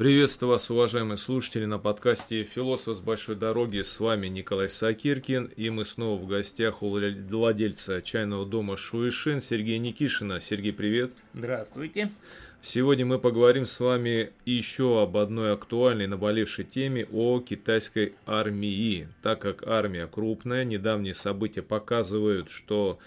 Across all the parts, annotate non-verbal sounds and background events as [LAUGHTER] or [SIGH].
Приветствую вас, уважаемые слушатели, на подкасте «Философ с большой дороги». С вами Николай Сакиркин, и мы снова в гостях у владельца чайного дома Шуишин Сергея Никишина. Сергей, привет. Здравствуйте. Сегодня мы поговорим с вами еще об одной актуальной наболевшей теме о китайской армии. Так как армия крупная, недавние события показывают, что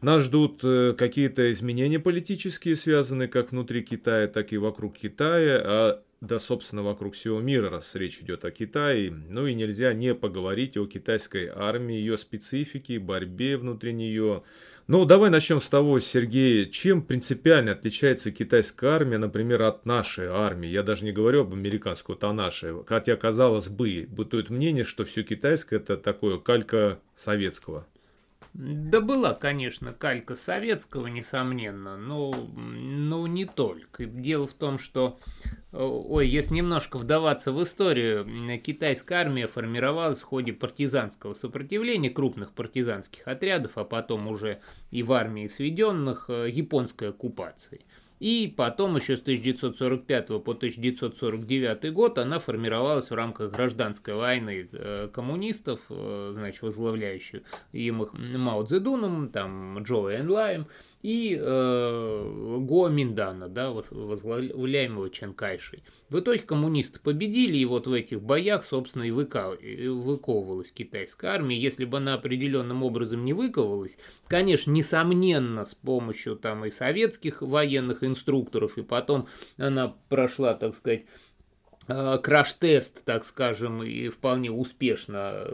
нас ждут э, какие-то изменения политические, связанные как внутри Китая, так и вокруг Китая, а да, собственно, вокруг всего мира, раз речь идет о Китае. Ну и нельзя не поговорить о китайской армии, ее специфике, борьбе внутри нее. Ну, давай начнем с того, Сергей, чем принципиально отличается китайская армия, например, от нашей армии? Я даже не говорю об американской, вот о нашей. Хотя, казалось бы, бытует мнение, что все китайское это такое калька советского. Да была, конечно, калька советского, несомненно, но, но не только. Дело в том, что, ой, если немножко вдаваться в историю, китайская армия формировалась в ходе партизанского сопротивления крупных партизанских отрядов, а потом уже и в армии сведенных э, японской оккупацией. И потом еще с 1945 по 1949 год она формировалась в рамках гражданской войны э, коммунистов, э, значит, возглавляющих им их Мао Цзэдуном, там Джо Энлаем, и э, Го Миндана, да, возглавляемого Чанкайшей. В итоге коммунисты победили, и вот в этих боях, собственно, и выковывалась китайская армия. Если бы она определенным образом не выковывалась, конечно, несомненно, с помощью там и советских военных инструкторов, и потом она прошла, так сказать, краш-тест, так скажем, и вполне успешно,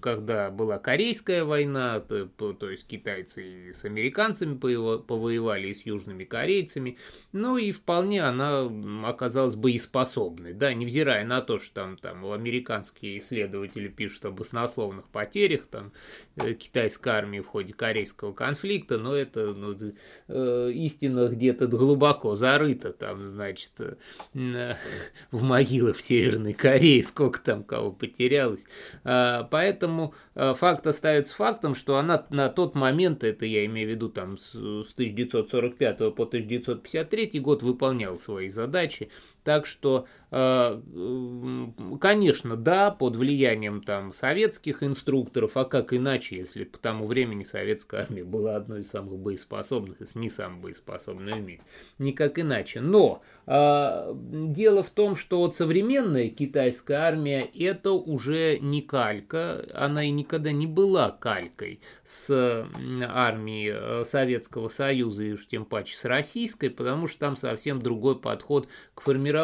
когда была Корейская война, то, то есть китайцы с американцами повоевали, и с южными корейцами, ну и вполне она оказалась боеспособной, да, невзирая на то, что там, там американские исследователи пишут об оснословных потерях, там, э, китайской армии в ходе корейского конфликта, но это ну, э, истина где-то глубоко зарыта, там, значит, в могилах в Северной Корее, сколько там кого потерялось. А, поэтому а, факт остается фактом, что она на тот момент, это я имею в виду там с 1945 по 1953 год, выполняла свои задачи. Так что, а, конечно, да, под влиянием там советских инструкторов, а как иначе, если к тому времени советская армия была одной из самых боеспособных, если не самой боеспособной в мире. Никак иначе. Но дело в том, что вот современная китайская армия это уже не калька, она и никогда не была калькой с армией э, Советского Союза и уж тем паче с российской, потому что там совсем другой подход к формированию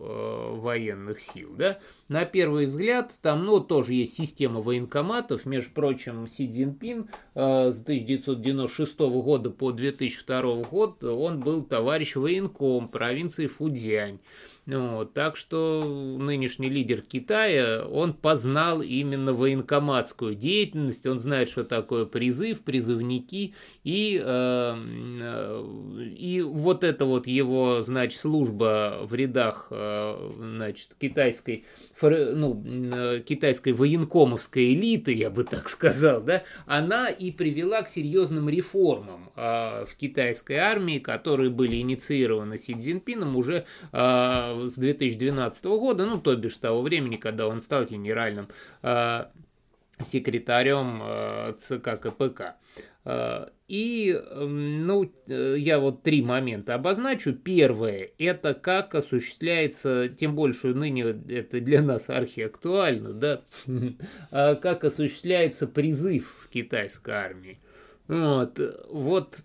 э, военных сил, да. На первый взгляд, там, ну, тоже есть система военкоматов. Между прочим, Си Цзиньпин э, с 1996 года по 2002 год он был товарищ военком провинции Фудзянь. Ну, так что нынешний лидер Китая, он познал именно военкоматскую деятельность, он знает, что такое призыв, призывники, и, э, э, и вот эта вот его, значит, служба в рядах, э, значит, китайской, ну, э, китайской военкомовской элиты, я бы так сказал, да, она и привела к серьезным реформам э, в китайской армии, которые были инициированы Си Цзиньпином уже э, с 2012 года, ну, то бишь с того времени, когда он стал генеральным э, секретарем э, ЦК КПК. Э, и, эм, ну, э, я вот три момента обозначу. Первое, это как осуществляется, тем больше ныне это для нас архиактуально, да, а [LAUGHS] как осуществляется призыв в китайской армии. Вот, вот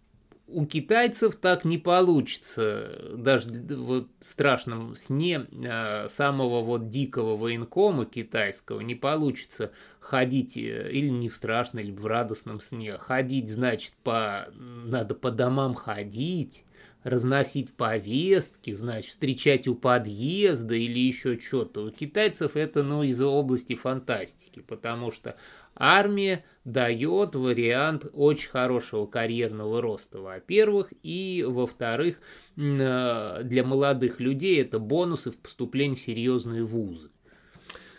у китайцев так не получится. Даже в страшном сне а, самого вот дикого военкома китайского не получится ходить э, или не в страшном, или в радостном сне. Ходить, значит, по, надо по домам ходить, разносить повестки, значит, встречать у подъезда или еще что-то. У китайцев это, ну, из области фантастики, потому что армия дает вариант очень хорошего карьерного роста, во-первых, и, во-вторых, э, для молодых людей это бонусы в поступлении в серьезные вузы.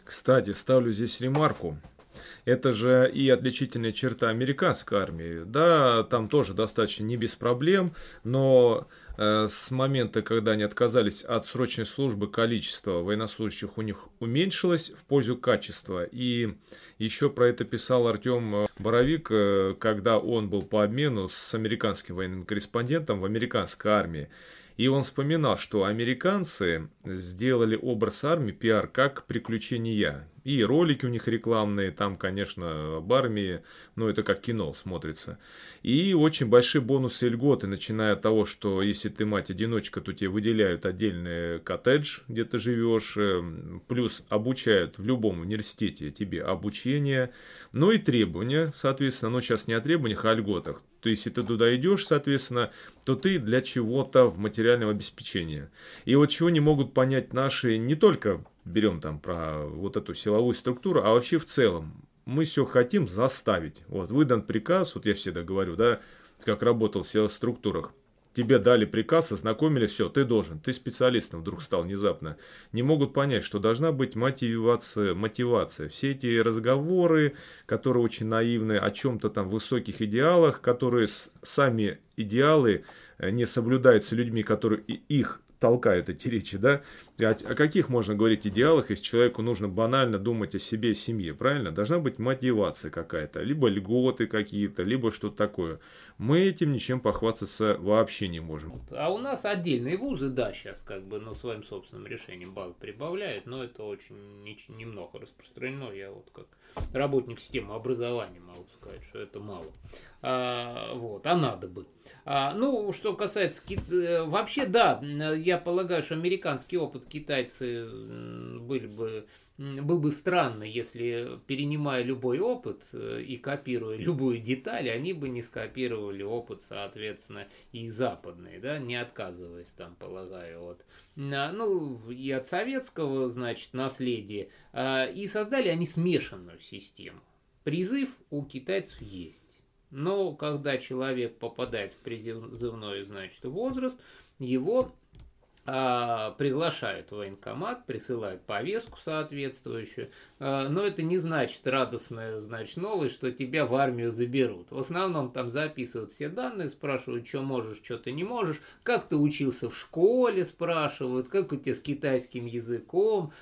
Кстати, ставлю здесь ремарку. Это же и отличительная черта американской армии. Да, там тоже достаточно не без проблем, но с момента, когда они отказались от срочной службы, количество военнослужащих у них уменьшилось в пользу качества. И еще про это писал Артем э, Боровик, э, когда он был по обмену с американским военным корреспондентом в американской армии. И он вспоминал, что американцы сделали образ армии, пиар, как приключения. И ролики у них рекламные, там, конечно, об армии, но это как кино смотрится. И очень большие бонусы и льготы, начиная от того, что если ты мать-одиночка, то тебе выделяют отдельный коттедж, где ты живешь, эм, плюс обучают в любом университете тебе обучение, ну и требования, соответственно, но сейчас не о требованиях, а о льготах. То есть, если ты туда идешь, соответственно, то ты для чего-то в материальном обеспечении. И вот чего не могут понять наши не только берем там про вот эту силовую структуру, а вообще в целом. Мы все хотим заставить. Вот выдан приказ, вот я всегда говорю, да, как работал в силовых структурах. Тебе дали приказ, ознакомили, все, ты должен. Ты специалистом вдруг стал внезапно. Не могут понять, что должна быть мотивация. мотивация. Все эти разговоры, которые очень наивны, о чем-то там высоких идеалах, которые сами идеалы э, не соблюдаются людьми, которые их толкают эти речи, да? О, о каких можно говорить идеалах, если человеку нужно банально думать о себе семье, правильно? Должна быть мотивация какая-то, либо льготы какие-то, либо что-то такое. Мы этим ничем похвастаться вообще не можем. А у нас отдельные вузы, да, сейчас как бы, ну, своим собственным решением баллы прибавляют, но это очень немного распространено. Я вот как работник системы образования могу сказать, что это мало. А, вот, а надо бы. А, ну, что касается... Э, вообще, да, я полагаю, что американский опыт китайцы были бы был бы странно, если, перенимая любой опыт э, и копируя любую деталь, они бы не скопировали опыт, соответственно, и западный, да, не отказываясь там, полагаю, от, ну, и от советского, значит, наследия, а, и создали они смешанную систему. Призыв у китайцев есть. Но когда человек попадает в призывной, значит, возраст, его а, приглашают в военкомат, присылают повестку соответствующую, а, но это не значит радостная, значит, новость, что тебя в армию заберут. В основном там записывают все данные, спрашивают, что можешь, что ты не можешь, как ты учился в школе, спрашивают, как у тебя с китайским языком,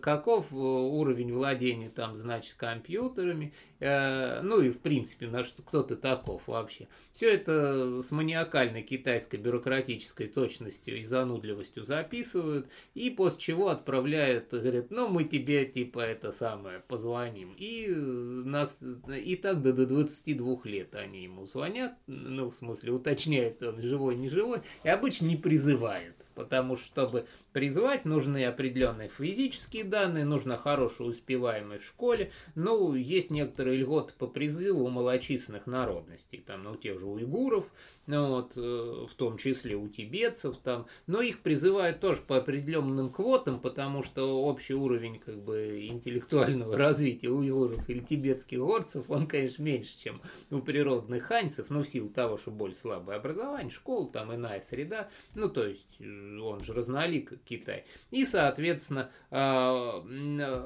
каков э, уровень владения там, значит, компьютерами, э, ну и в принципе, на что, кто ты таков вообще. Все это с маниакальной китайской бюрократической точностью и занудливостью записывают, и после чего отправляют, говорят, ну мы тебе типа это самое позвоним. И нас, и так до, до 22 лет они ему звонят, ну в смысле уточняют, он живой, не живой, и обычно не призывают. Потому что, чтобы призвать, нужны определенные физические данные, нужна хорошая успеваемость в школе. Ну, есть некоторые льготы по призыву у малочисленных народностей, там, ну, тех же уйгуров, ну, вот, э, в том числе у тибетцев, там, но их призывают тоже по определенным квотам, потому что общий уровень, как бы, интеллектуального [LAUGHS] развития уйгуров или тибетских горцев, он, конечно, меньше, чем у природных ханьцев, но в силу того, что более слабое образование, школа, там, иная среда, ну, то есть, э, он же разнолик, Китай. И, соответственно, а,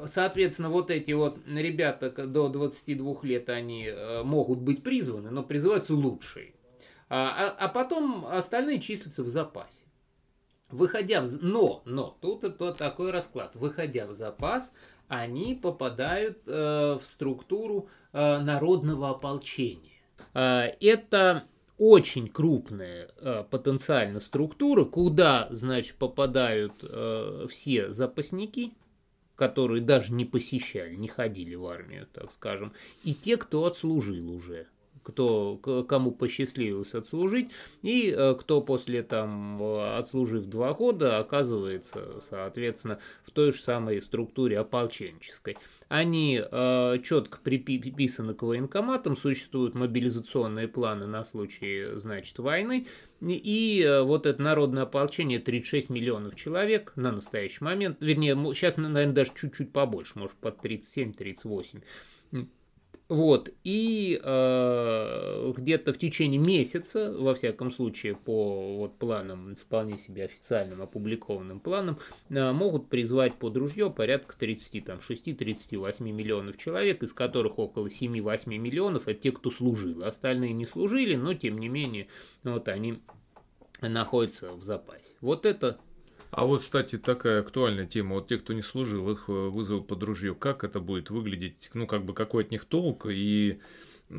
соответственно, вот эти вот ребята до 22 лет, они э, могут быть призваны, но призываются лучшие. А, а, а потом остальные числятся в запасе. Выходя в... Но, но, тут это такой расклад. Выходя в запас, они попадают э, в структуру э, народного ополчения. Э, это очень крупная э, потенциально структура, куда, значит, попадают э, все запасники, которые даже не посещали, не ходили в армию, так скажем, и те, кто отслужил уже кто, кому посчастливилось отслужить, и э, кто после там, отслужив два года, оказывается, соответственно, в той же самой структуре ополченческой. Они э, четко приписаны к военкоматам, существуют мобилизационные планы на случай, значит, войны, и э, вот это народное ополчение 36 миллионов человек на настоящий момент, вернее, сейчас, наверное, даже чуть-чуть побольше, может, под 37-38 вот, и э, где-то в течение месяца, во всяком случае, по вот планам, вполне себе официальным опубликованным планам, э, могут призвать под ружье порядка 36-38 миллионов человек, из которых около 7-8 миллионов это те, кто служил. Остальные не служили, но тем не менее, вот они находится в запасе. Вот это а вот, кстати, такая актуальная тема. Вот те, кто не служил, их э, вызовут под ружье. Как это будет выглядеть? Ну, как бы какой от них толк и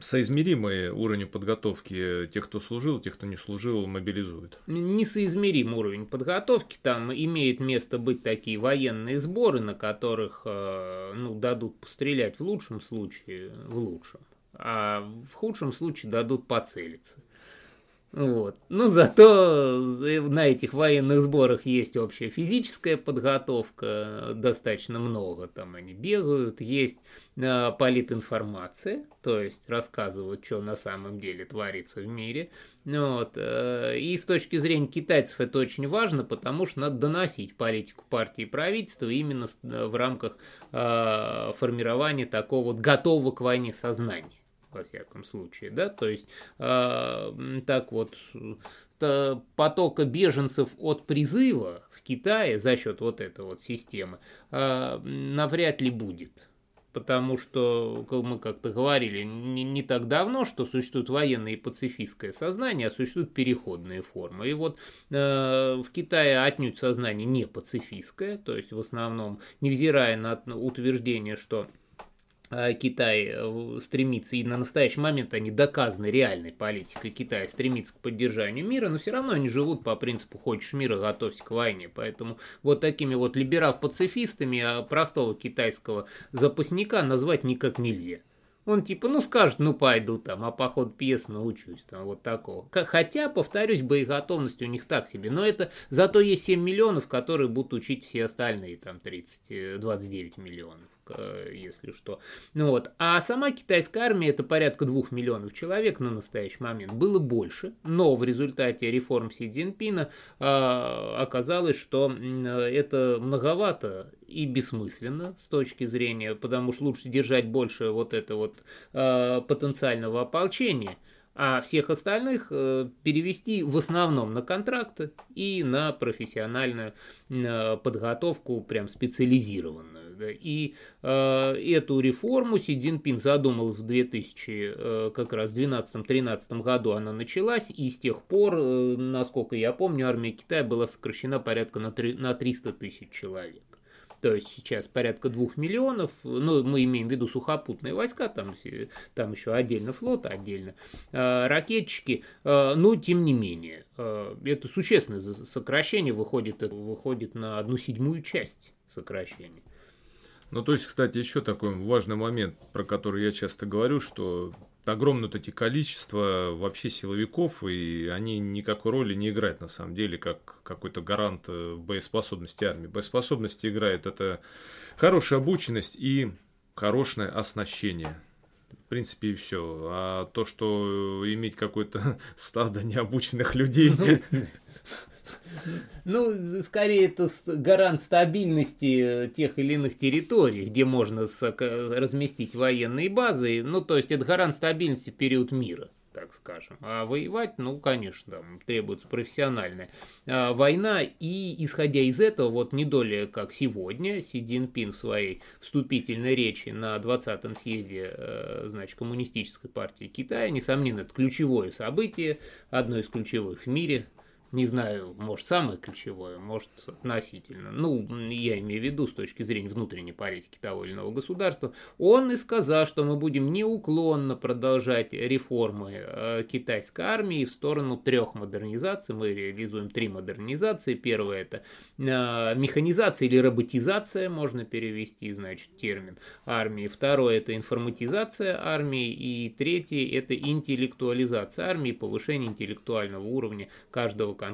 соизмеримый уровень подготовки тех, кто служил, тех, кто не служил, мобилизует? Несоизмерим уровень подготовки. Там имеет место быть такие военные сборы, на которых э, ну, дадут пострелять в лучшем случае, в лучшем. А в худшем случае дадут поцелиться. Вот. Но зато на этих военных сборах есть общая физическая подготовка, достаточно много там они бегают, есть э, политинформация, то есть рассказывают, что на самом деле творится в мире. Вот. Э, и с точки зрения китайцев это очень важно, потому что надо доносить политику партии и правительства именно в рамках э, формирования такого вот готового к войне сознания во всяком случае, да, то есть э, так вот потока беженцев от призыва в Китае за счет вот этой вот системы э, навряд ли будет. Потому что, как мы как-то говорили не, не так давно, что существует военное и пацифистское сознание, а существуют переходные формы. И вот э, в Китае отнюдь сознание не пацифистское, то есть в основном, невзирая на утверждение, что Китай э, стремится, и на настоящий момент они доказаны реальной политикой Китая, стремится к поддержанию мира, но все равно они живут по принципу «хочешь мира, готовься к войне». Поэтому вот такими вот либерал-пацифистами а простого китайского запасника назвать никак нельзя. Он типа, ну скажет, ну пойду там, а по ходу пьесы научусь, там вот такого. Хотя, повторюсь, боеготовность у них так себе. Но это зато есть 7 миллионов, которые будут учить все остальные, там 30, 29 миллионов если что. Ну вот. А сама китайская армия это порядка двух миллионов человек на настоящий момент. Было больше, но в результате реформ Си Цзиньпина э, оказалось, что это многовато и бессмысленно с точки зрения, потому что лучше держать больше вот это вот э, потенциального ополчения, а всех остальных э, перевести в основном на контракты и на профессиональную э, подготовку, прям специализированную. Да. И э, эту реформу Си Цзиньпин задумал в 2000, э, как раз 12-13 году она началась, и с тех пор, э, насколько я помню, армия Китая была сокращена порядка на, 3, на 300 тысяч человек то есть сейчас порядка двух миллионов, ну, мы имеем в виду сухопутные войска, там, там еще отдельно флот, отдельно э, ракетчики, э, но тем не менее, э, это существенное сокращение выходит, выходит на одну седьмую часть сокращения. Ну, то есть, кстати, еще такой важный момент, про который я часто говорю, что огромное эти количество вообще силовиков, и они никакой роли не играют на самом деле, как какой-то гарант э, боеспособности армии. Боеспособность играет это хорошая обученность и хорошее оснащение. В принципе, и все. А то, что иметь какое-то [LAUGHS] стадо необученных людей... Ну, скорее, это гарант стабильности э, тех или иных территорий, где можно разместить военные базы. Ну, то есть, это гарант стабильности период мира так скажем. А воевать, ну, конечно, там требуется профессиональная а, война. И исходя из этого, вот не доля как сегодня, Си Цзиньпин в своей вступительной речи на 20-м съезде, э, значит, Коммунистической партии Китая, несомненно, это ключевое событие, одно из ключевых в мире, не знаю, может, самое ключевое, может, относительно, ну, я имею в виду с точки зрения внутренней политики того или иного государства, он и сказал, что мы будем неуклонно продолжать реформы э, китайской армии в сторону трех модернизаций. Мы реализуем три модернизации. Первое это э, механизация или роботизация, можно перевести, значит, термин армии. Второе это информатизация армии. И третье это интеллектуализация армии, повышение интеллектуального уровня каждого конкретного,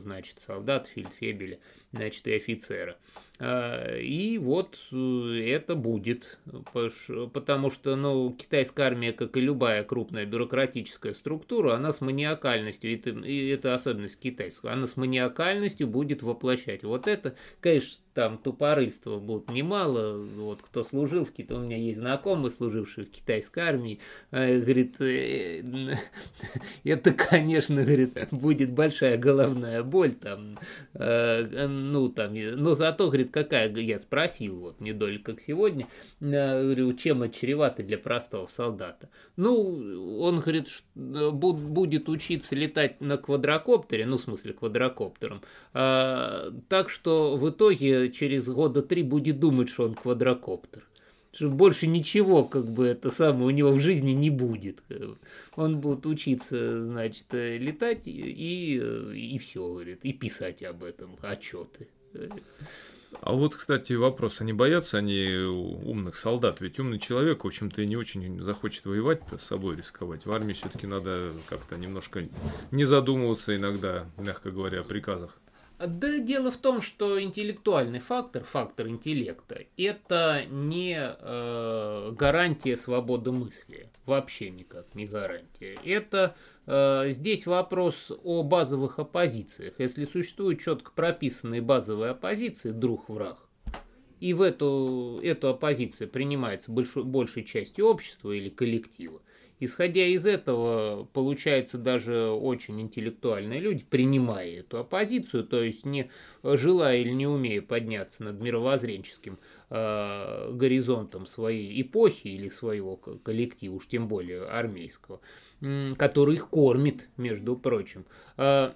значит, солдата, фельдфебеля, значит, и офицера. А, и вот э, это будет, потому что, ну, китайская армия, как и любая крупная бюрократическая структура, она с маниакальностью, это, и это особенность китайского, она с маниакальностью будет воплощать. Вот это, конечно, там тупорыльства будут немало, вот кто служил в Китае, у меня есть знакомый, служивший в китайской армии, э, говорит, э, [LAUGHS] это, конечно, говорит, будет большая головная боль там, ну, там, но зато, говорит, какая, я спросил, вот, не доля как сегодня, говорю, чем это для простого солдата. Ну, он говорит, что будет учиться летать на квадрокоптере, ну, в смысле, квадрокоптером, а, так что в итоге через года три будет думать, что он квадрокоптер что больше ничего, как бы, это самое, у него в жизни не будет. Он будет учиться, значит, летать и, и все, говорит, и писать об этом, отчеты. А вот, кстати, вопрос, они боятся они умных солдат? Ведь умный человек, в общем-то, и не очень захочет воевать с собой рисковать. В армии все-таки надо как-то немножко не задумываться иногда, мягко говоря, о приказах. Да дело в том, что интеллектуальный фактор, фактор интеллекта, это не э, гарантия свободы мысли. Вообще никак не гарантия. Это э, здесь вопрос о базовых оппозициях. Если существуют четко прописанные базовые оппозиции, друг-враг, и в эту, эту оппозицию принимается большой, большей частью общества или коллектива, Исходя из этого, получается даже очень интеллектуальные люди, принимая эту оппозицию, то есть не желая или не умея подняться над мировоззренческим э, горизонтом своей эпохи или своего коллектива, уж тем более армейского, который их кормит, между прочим, э,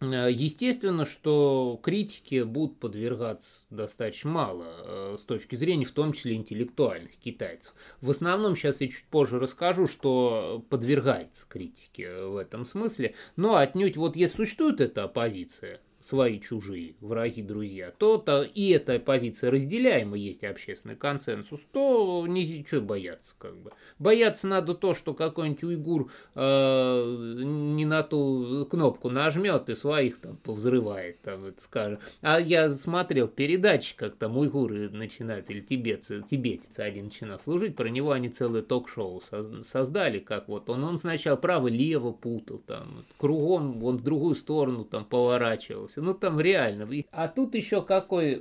естественно, что критики будут подвергаться достаточно мало э, с точки зрения, в том числе интеллектуальных китайцев. В основном, сейчас я чуть позже расскажу, что подвергается критике в этом смысле, но отнюдь вот если существует эта оппозиция, свои чужие, враги, друзья, то, то и эта позиция разделяема, есть общественный консенсус, то ничего бояться как бы. Бояться надо то, что какой-нибудь уйгур э, не на ту кнопку нажмет и своих там повзрывает, там, это скажем. А я смотрел передачи, как там уйгуры начинают, или тибетцы, тибетец один начинал служить, про него они целое ток-шоу создали, как вот он, он сначала право-лево путал, там, кругом, он в другую сторону там поворачивал, получился. Ну там реально. А тут еще какой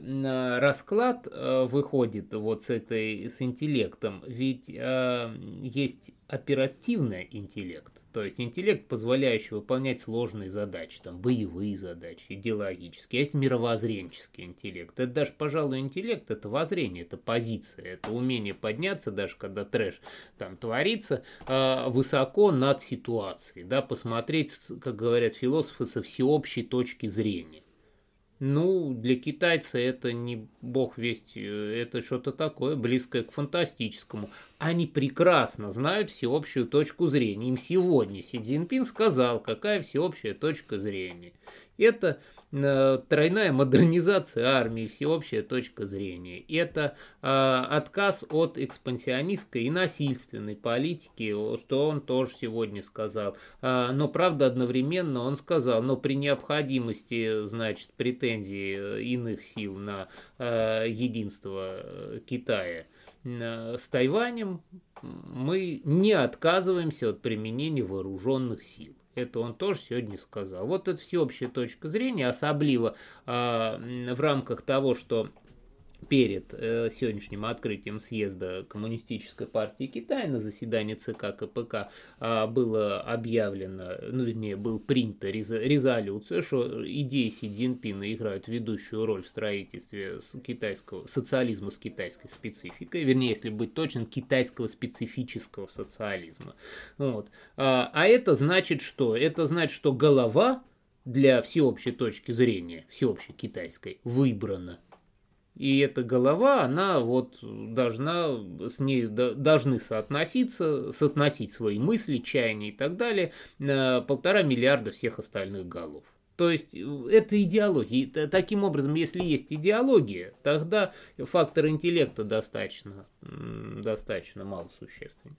расклад э, выходит вот с этой с интеллектом. Ведь э, есть оперативный интеллект, то есть интеллект, позволяющий выполнять сложные задачи, там боевые задачи, идеологические, а есть мировоззренческий интеллект. Это даже, пожалуй, интеллект, это воззрение, это позиция, это умение подняться, даже когда трэш там творится, э, высоко над ситуацией, да, посмотреть, как говорят философы, со всеобщей точки зрения. Ну, для китайца это не бог весть, э, это что-то такое, близкое к фантастическому. Они прекрасно знают всеобщую точку зрения. Им сегодня Си Цзиньпин сказал, какая всеобщая точка зрения. Это тройная модернизация армии, всеобщая точка зрения. Это э, отказ от экспансионистской и насильственной политики, что он тоже сегодня сказал. Э, но, правда, одновременно он сказал, но при необходимости, значит, претензий иных сил на э, единство Китая э, с Тайванем, мы не отказываемся от применения вооруженных сил. Это он тоже сегодня сказал. Вот это всеобщая точка зрения, особливо э, в рамках того, что перед э, сегодняшним открытием съезда Коммунистической партии Китая на заседании ЦК КПК э, было объявлено, ну, вернее, был принята резолюция, что идеи Си Цзиньпина играют ведущую роль в строительстве китайского социализма с китайской спецификой, вернее, если быть точным, китайского специфического социализма. Вот. А, а это значит что? Это значит, что голова для всеобщей точки зрения, всеобщей китайской, выбрана и эта голова, она вот должна, с ней должны соотноситься, соотносить свои мысли, чаяния и так далее, на полтора миллиарда всех остальных голов. То есть э, это идеология. Таким образом, если есть идеология, тогда фактор интеллекта достаточно, достаточно мало существенный.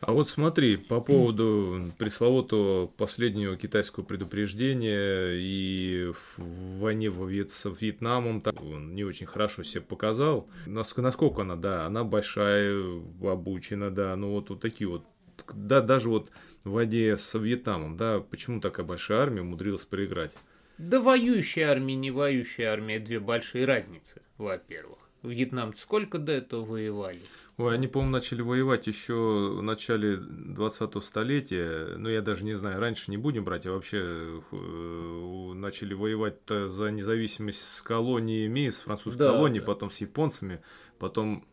А вот смотри, по поводу пресловутого последнего китайского предупреждения и в войне с Вьетнамом так, он не очень хорошо себя показал. Насколько она, да, она большая, обучена, да, ну вот, вот такие вот, да, даже вот в войне с Вьетнамом, да, почему такая большая армия умудрилась проиграть? Да воюющая армия, не воюющая армия, две большие разницы, во-первых. Вьетнамцы сколько до этого воевали? Ой, они, по-моему, начали воевать еще в начале 20-го столетия. Ну, я даже не знаю, раньше не будем брать, а вообще э, начали воевать за независимость с колониями, с французской да, колонией, да. потом с японцами, потом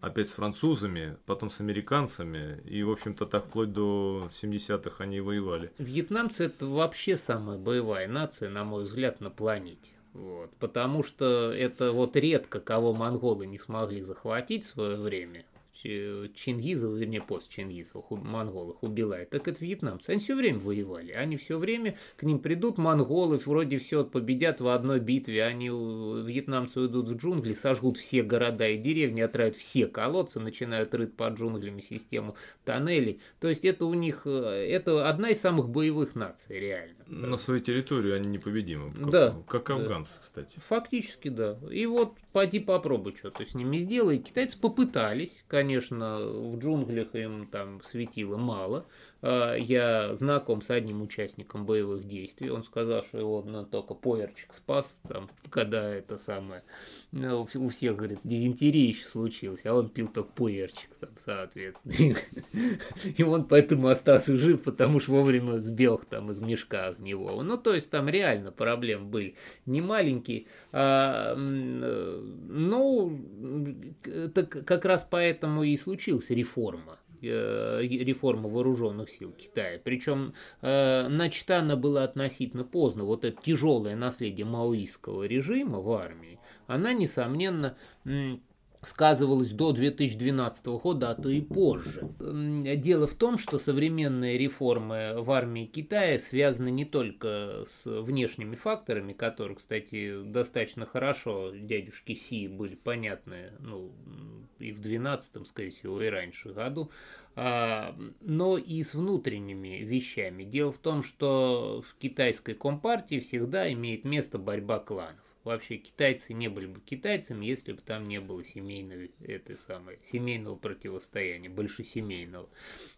опять с французами, потом с американцами. И, в общем-то, так вплоть до 70-х они воевали. Вьетнамцы это вообще самая боевая нация, на мой взгляд, на планете. Вот, потому что это вот редко кого монголы не смогли захватить в свое время. Чингизов, вернее, пост Чингизов, монголов убивает, так это вьетнамцы. Они все время воевали. Они все время, к ним придут монголы, вроде все победят в одной битве. Они, вьетнамцы уйдут в джунгли, сожгут все города и деревни, отравят все колодцы, начинают рыть под джунглями систему тоннелей. То есть это у них, э, это одна из самых боевых наций, реально. На своей территории они непобедимы. Как, да. Как афганцы, да. кстати. Фактически, да. И вот пойди попробуй что-то с ними сделай. Китайцы попытались, конечно, в джунглях им там светило мало. А, я знаком с одним участником боевых действий. Он сказал, что его ну, только поверчик спас, там, когда это самое, ну, у всех, говорит, дизентерия еще случилась, а он пил только поверчик, там, соответственно. [LAUGHS] И он поэтому остался жив, потому что вовремя сбег там из мешка огневого. Ну, то есть там реально проблемы были не маленькие. А, ну, так как раз поэтому и случилась реформа Э, реформа вооруженных сил Китая. Причем э, начата она была относительно поздно. Вот это тяжелое наследие маоистского режима в армии, она, несомненно, сказывалось до 2012 года, а то и позже. Дело в том, что современные реформы в армии Китая связаны не только с внешними факторами, которые, кстати, достаточно хорошо дядюшки Си были понятны ну, и в 12 скорее всего, и раньше году, а, но и с внутренними вещами. Дело в том, что в китайской компартии всегда имеет место борьба кланов. Вообще китайцы не были бы китайцами, если бы там не было семейного, это самое, семейного противостояния, большесемейного.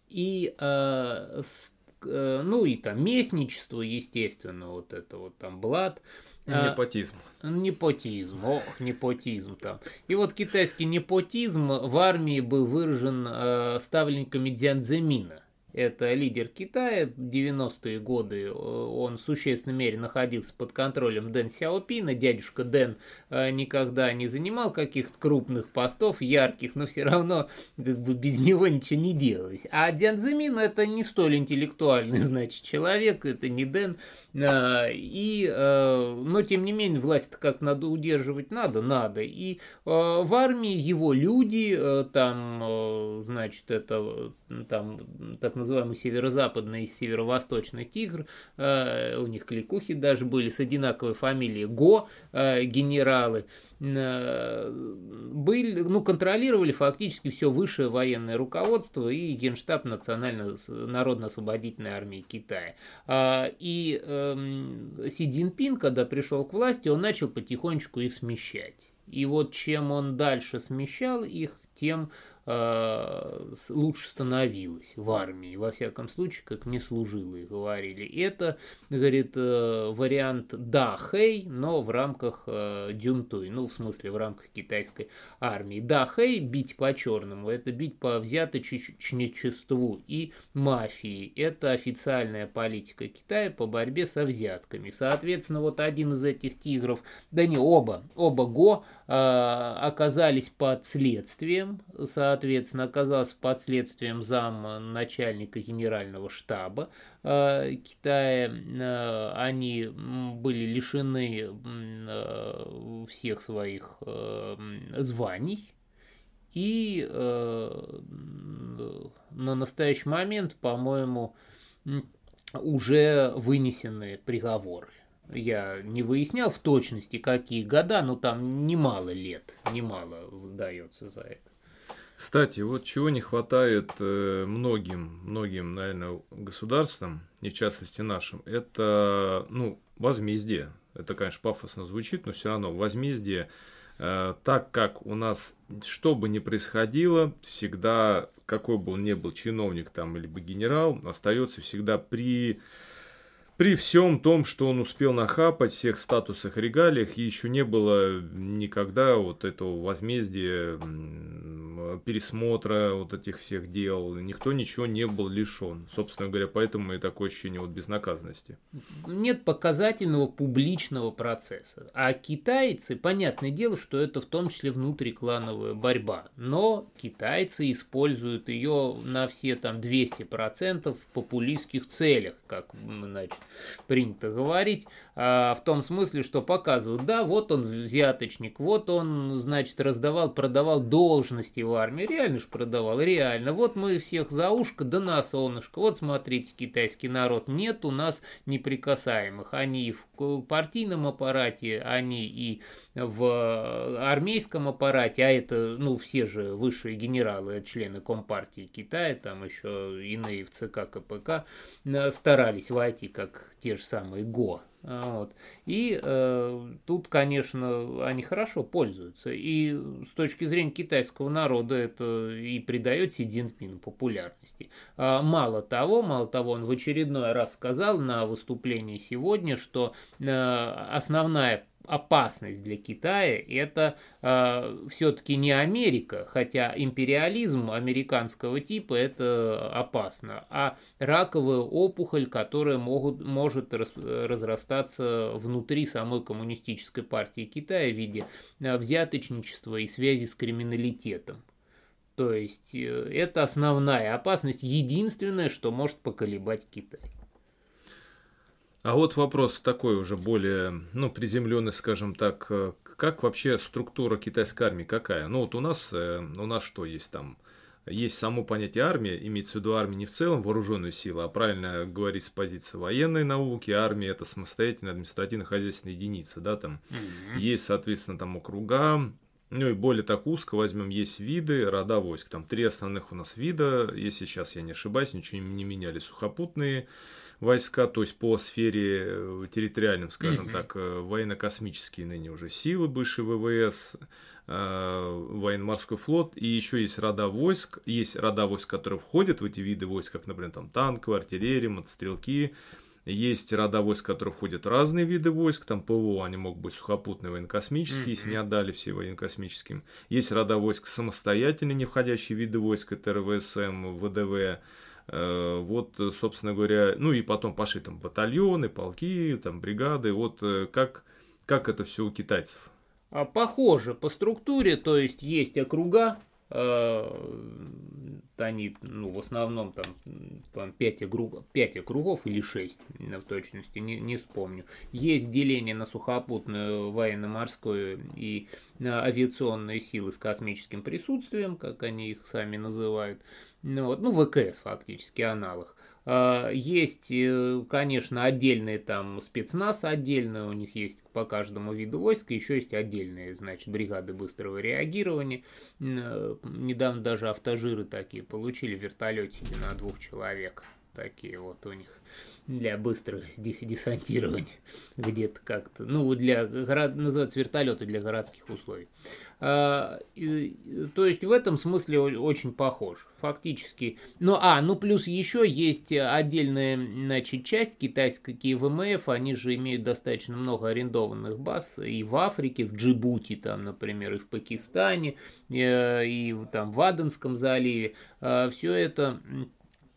И э, с, э, ну и там местничество, естественно, вот это вот там блат. А, непотизм. А, непотизм, ох, непотизм там. И вот китайский непотизм в армии был выражен э, ставленниками Дзянземина это лидер Китая. В 90-е годы э, он в существенной мере находился под контролем Дэн Сяопина. Дядюшка Дэн э, никогда не занимал каких-то крупных постов, ярких, но все равно как бы без него ничего не делалось. А Дян Зимин это не столь интеллектуальный, [LAUGHS] значит, человек, это не Дэн. Э, и, но тем не менее, власть как надо удерживать, надо, надо. И в армии его люди, там, значит, это там так называемый северо-западный и северо-восточный тигр, э, у них кликухи даже были с одинаковой фамилией Го, э, генералы, э, были, ну, контролировали фактически все высшее военное руководство и генштаб Национальной народно-освободительной армии Китая. А, и э, Си Цзиньпин, когда пришел к власти, он начал потихонечку их смещать. И вот чем он дальше смещал их, тем Э, лучше становилась в армии, во всяком случае, как мне служилые говорили. Это, говорит, э, вариант да, хэй, но в рамках э, дюнтуй, ну, в смысле, в рамках китайской армии. Да, хэй, бить по черному, это бить по взяточничеству и мафии. Это официальная политика Китая по борьбе со взятками. Соответственно, вот один из этих тигров, да не оба, оба Го оказались под следствием, соответственно, оказался под следствием зам начальника генерального штаба э, Китая. Э, они были лишены всех своих званий. И на настоящий момент, по-моему, уже вынесены приговоры. Я не выяснял в точности, какие года, но там немало лет, немало выдается за это. Кстати, вот чего не хватает э, многим, многим, наверное, государствам, и в частности нашим, это, ну, возмездие. Это, конечно, пафосно звучит, но все равно возмездие. Э, так как у нас, что бы ни происходило, всегда, какой бы он ни был чиновник там, либо генерал, остается всегда при при всем том, что он успел нахапать всех статусах регалиях, еще не было никогда вот этого возмездия, пересмотра вот этих всех дел. Никто ничего не был лишен. Собственно говоря, поэтому и такое ощущение вот безнаказанности. Нет показательного публичного процесса. А китайцы, понятное дело, что это в том числе внутриклановая борьба. Но китайцы используют ее на все там 200% в популистских целях, как значит, принято говорить, в том смысле, что показывают, да, вот он взяточник, вот он, значит, раздавал, продавал должности в армии, реально же продавал, реально, вот мы всех за ушко, да на солнышко, вот смотрите, китайский народ, нет у нас неприкасаемых, они и в партийном аппарате, они и в армейском аппарате, а это, ну, все же высшие генералы, члены Компартии Китая, там еще иные в ЦК КПК, э, старались войти, как те же самые ГО. Вот. И э, тут, конечно, они хорошо пользуются. И с точки зрения китайского народа это и придает Си Цзиньпину популярности. А мало того, мало того, он в очередной раз сказал на выступлении сегодня, что э, основная опасность для Китая это э, все-таки не Америка, хотя империализм американского типа это опасно, а раковая опухоль, которая могут, может раз, разрастаться внутри самой коммунистической партии Китая в виде э, взяточничества и связи с криминалитетом. То есть э, это основная опасность, единственное, что может поколебать Китай. А вот вопрос такой уже более, ну, приземленный, скажем так, э, как вообще структура китайской армии, какая? Ну, вот у нас, э, у нас что есть там? Есть само понятие армия, имеется в виду армия не в целом вооруженные силы, а правильно говорить с позиции военной науки, армия это самостоятельная административно-хозяйственная единица, да, там mm-hmm. есть, соответственно, там округа, ну и более так узко возьмем, есть виды, рода войск, там три основных у нас вида, если сейчас я не ошибаюсь, ничего не меняли, сухопутные, войска, то есть по сфере э, территориальным, скажем mm-hmm. так, э, военно-космические ныне уже силы, бывшие ВВС, э, военно-морской флот, и еще есть рода войск, есть рода войск, которые входят в эти виды войск, как, например, там танковые, артиллерия, мотострелки, есть рода войск, которые входят в разные виды войск, там ПВО, они могут быть сухопутные, военно-космические, mm-hmm. если не отдали все военно-космическим. Есть рода войск самостоятельные, не входящие в виды войск, это РВСМ, ВДВ, вот, собственно говоря, ну и потом пошли там батальоны, полки, там бригады. Вот э, как, как это все у китайцев? А похоже по структуре, то есть есть округа, э, они, ну, в основном там, там 5, округов, 5 округов или 6, в точности, не, не вспомню. Есть деление на сухопутную, военно-морскую и на авиационные силы с космическим присутствием, как они их сами называют. Ну, вот, ну, ВКС фактически аналог. А, есть, э, конечно, отдельные там спецназ, отдельно у них есть по каждому виду войск, еще есть отдельные, значит, бригады быстрого реагирования. Э, недавно даже автожиры такие получили, вертолетики на двух человек. Такие вот у них для быстрых десантирования [LAUGHS] где-то как-то. Ну, для, называется вертолеты для городских условий. А, то есть в этом смысле очень похож, фактически. Ну, а, ну плюс еще есть отдельная, значит, часть китайской ВМФ, они же имеют достаточно много арендованных баз и в Африке, в Джибути там, например, и в Пакистане, э, и там в Аденском заливе. А, Все это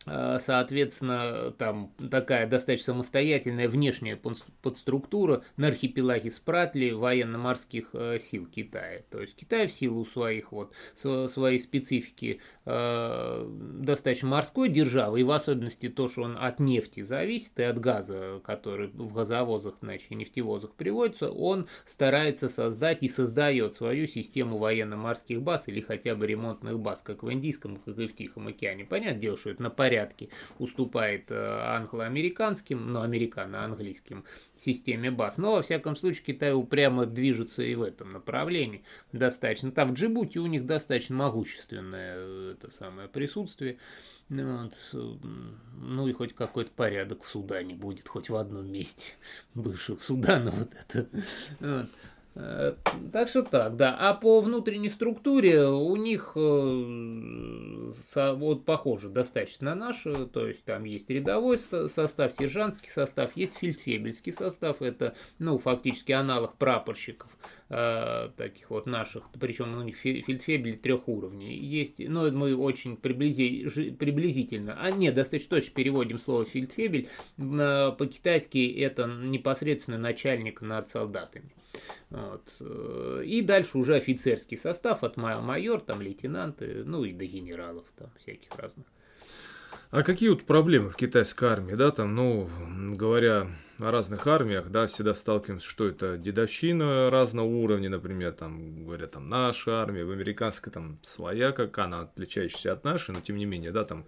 соответственно, там такая достаточно самостоятельная внешняя подструктура на архипелаге Спратли военно-морских э, сил Китая. То есть Китай в силу своих вот своей специфики э, достаточно морской державы, и в особенности то, что он от нефти зависит и от газа, который в газовозах, значит, нефтевозах приводится, он старается создать и создает свою систему военно-морских баз или хотя бы ремонтных баз, как в Индийском, как и в Тихом океане. Понятное дело, что это на порядке уступает э, англо-американским, ну, американо-английским системе баз. Но, во всяком случае, Китай упрямо движется и в этом направлении достаточно. Там в Джибути у них достаточно могущественное э, это самое присутствие. Ну вот. Ну и хоть какой-то порядок в Судане будет, хоть в одном месте бывшего Судана вот это. Вот. Э, так что так, да. А по внутренней структуре у них э, вот похоже достаточно на нашу, то есть там есть рядовой состав, сержантский состав, есть фельдфебельский состав, это, ну, фактически аналог прапорщиков э, таких вот наших, причем у них фельдфебель трех уровней есть, но мы очень приблизи, приблизительно, а нет, достаточно точно переводим слово фельдфебель, по-китайски это непосредственно начальник над солдатами. Вот. И дальше уже офицерский состав от майор, там лейтенанты, ну и до генералов там всяких разных. А какие вот проблемы в китайской армии, да, там, ну, говоря о разных армиях, да, всегда сталкиваемся, что это дедовщина разного уровня, например, там, говорят, там, наша армия, в американской, там, своя, как она, отличающаяся от нашей, но тем не менее, да, там,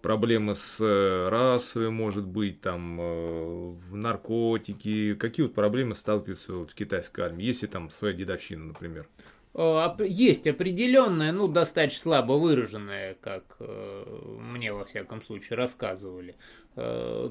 проблемы с э, расой, может быть, там, э, наркотики, какие вот проблемы сталкиваются вот в китайской армии, если там своя дедовщина, например? Есть определенная, ну, достаточно слабо выраженная, как э, мне во всяком случае рассказывали, Э,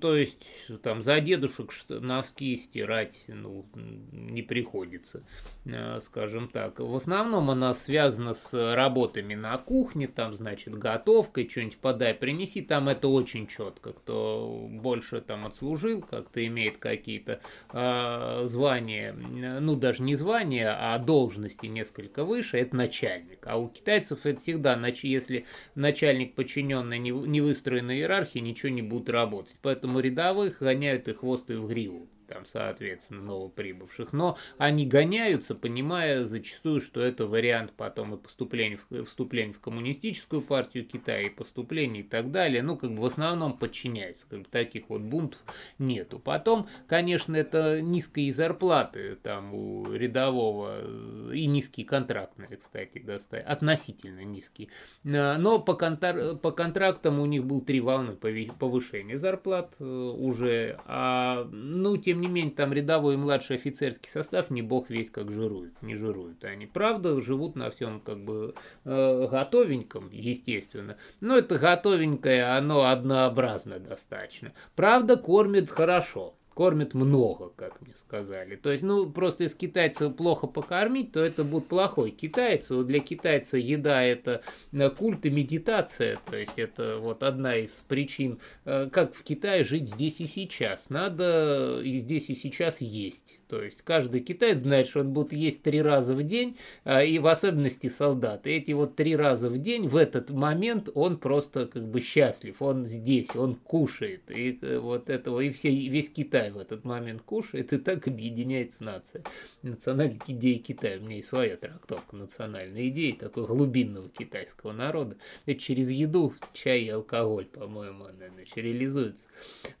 то есть там за дедушек носки стирать ну, не приходится, э, скажем так. В основном она связана с работами на кухне, там, значит, готовкой, что-нибудь подай, принеси, там это очень четко. Кто больше там отслужил, как-то имеет какие-то э, звания, ну, даже не звания, а должности несколько выше, это начальник. А у китайцев это всегда, если начальник подчиненный не, выстроена иерархия, ничего не будут работать. Поэтому рядовых гоняют и хвост и в гриву там, соответственно, новоприбывших. Но они гоняются, понимая зачастую, что это вариант потом и поступления в, вступления в коммунистическую партию Китая, и поступления и так далее. Ну, как бы в основном подчиняются. Как бы таких вот бунтов нету. Потом, конечно, это низкие зарплаты там у рядового э, и низкие контрактные, кстати, достать, относительно низкие. А, но по, контр... по контрактам у них был три волны повышения зарплат э, уже. А, ну, тем не менее, там рядовой и младший офицерский состав не бог весь как жирует, не жируют. Они, правда, живут на всем как бы э, готовеньком, естественно. Но это готовенькое, оно однообразно достаточно. Правда, кормят хорошо. Кормят много, как мне сказали. То есть, ну, просто если китайца плохо покормить, то это будет плохой китаец. Вот для китайца еда это э, культ и медитация. То есть, это вот одна из причин, э, как в Китае жить здесь и сейчас. Надо и здесь и сейчас есть. То есть, каждый китаец знает, что он будет есть три раза в день, э, и в особенности солдаты. Эти вот три раза в день, в этот момент он просто как бы счастлив. Он здесь, он кушает. И вот этого, и все, весь Китай в этот момент кушает, и так объединяется нация. Национальная идея Китая. У меня есть своя трактовка национальной идеи, такой глубинного китайского народа. Это через еду, чай и алкоголь, по-моему, она значит, реализуется.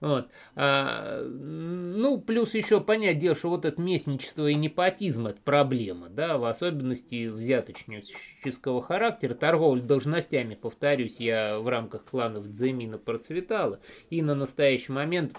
Вот. А, ну, плюс еще понять дело, что вот это местничество и непотизм – это проблема, да, в особенности взяточнического характера. Торговля должностями, повторюсь, я в рамках кланов Дземина процветала, и на настоящий момент